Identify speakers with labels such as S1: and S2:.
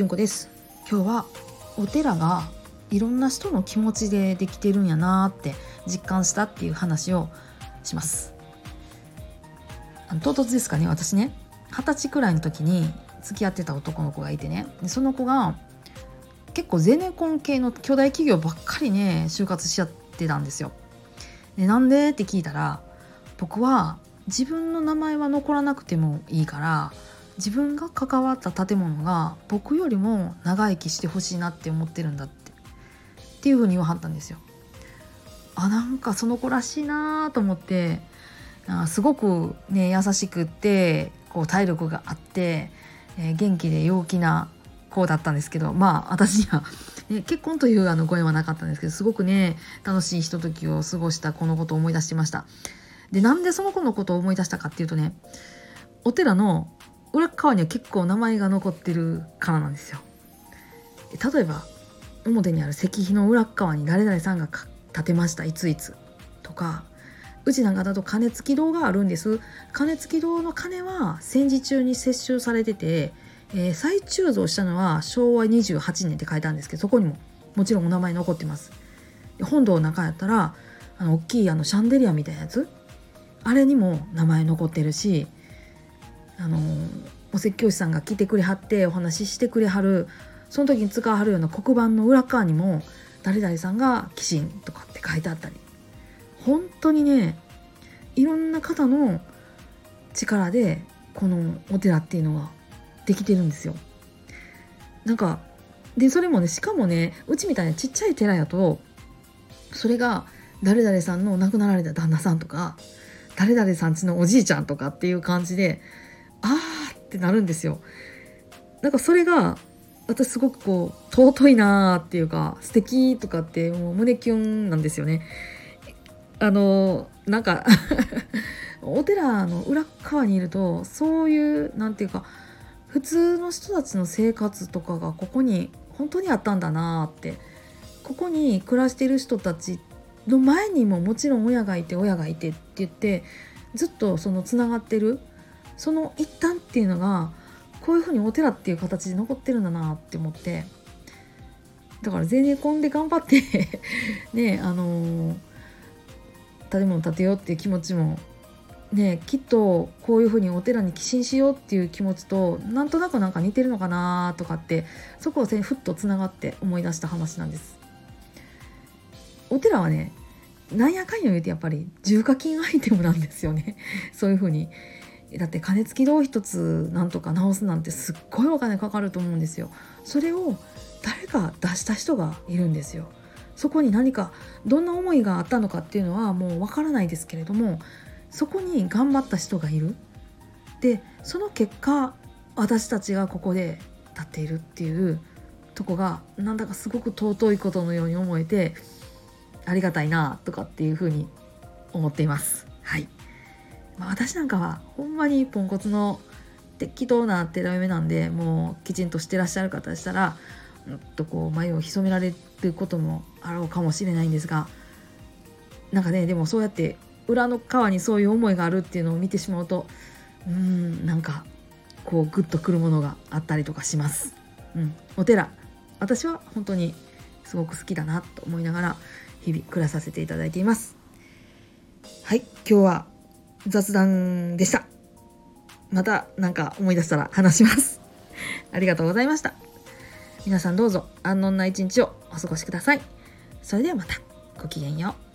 S1: 純子です。今日はお寺がいろんな人の気持ちでできてるんやなって実感したっていう話をします。あの唐突ですかね私ね。二十歳くらいの時に付き合ってた男の子がいてね。でその子が結構ゼネコン系の巨大企業ばっかりね就活しちゃってたんですよ。でなんで？って聞いたら僕は自分の名前は残らなくてもいいから自分が関わった建物が僕よりも長生きしてほしいなって思ってるんだってっていうふうに言わはったんですよ。あなんかその子らしいなと思ってあすごくね優しくってこう体力があって、えー、元気で陽気な子だったんですけどまあ私には、ね、結婚というあのご縁はなかったんですけどすごくね楽しいひとときを過ごしたこのことを思い出しました。でなんでその子のことを思い出したかっていうとねお寺の裏側には結構名前が残ってるからなんですよ。例えば表にある石碑の裏側に誰々さんが建てましたいついつとかうちなんかだと鐘付き堂があるんです鐘付き堂の鐘は戦時中に接収されてて、えー、再鋳造したのは昭和28年って書いてあるんですけどそこにももちろんお名前残ってます本堂の中やったらあの大きいあのシャンデリアみたいなやつあれにも名前残ってるしあのお説教師さんが来てくれはってお話ししてくれはるその時に使わはるような黒板の裏側にも誰々さんが寄進とかって書いてあったり本当にねいろんな方の力でこのお寺っていうのができてるんですよ。なんかでそれもねしかもねうちみたいなちっちゃい寺やとそれが誰々さんの亡くなられた旦那さんとか誰々さんちのおじいちゃんとかっていう感じであーってなるんですよ。なんかそれが私すごくこう尊いなーっていうか素敵とかってもう胸キュンなんですよね。あのなんか お寺の裏側にいるとそういう何て言うか普通の人たちの生活とかがここに本当にあったんだなってここに暮らしている人たちの前にももちろん親がいて親がいてって言ってずっとそのつながってるその一端っていうのがこういうふうにお寺っていう形で残ってるんだなって思って。だから全然コンで頑張って ねあのー建物建てようっていう気持ちもねきっとこういうふうにお寺に寄進しようっていう気持ちとなんとなくなんか似てるのかなとかってそこをふっとつながって思い出した話なんです。お寺はねなんやかんや言うてやっぱり重課金アイテムなんですよね。そういうふうに。だって金付き堂一つなんとか直すなんてすっごいお金かかると思うんですよ。それを誰か出した人がいるんですよ。そこに何かどんな思いがあったのかっていうのはもうわからないですけれどもそこに頑張った人がいる。でその結果私たちがここで立っているっていうとこがなんだかすごく尊いことのように思えてありがたいなとかっていうふうに思っています。はい、まあ、私なんかはほんまにポンコツの適当な寺嫁なんでもうきちんとしてらっしゃる方でしたらっとこう眉を潜められることもあろうかもしれないんですがなんかねでもそうやって裏の側にそういう思いがあるっていうのを見てしまうとうんなんかこうグッとくるものがあったりとかします。うん、お寺私は本当にすごく好きだなと思いながら日々暮らさせていただいています。はい今日は雑談でした。また何か思い出したら話します。ありがとうございました。皆さんどうぞ安穏な一日をお過ごしください。それではまた。ごきげんよう。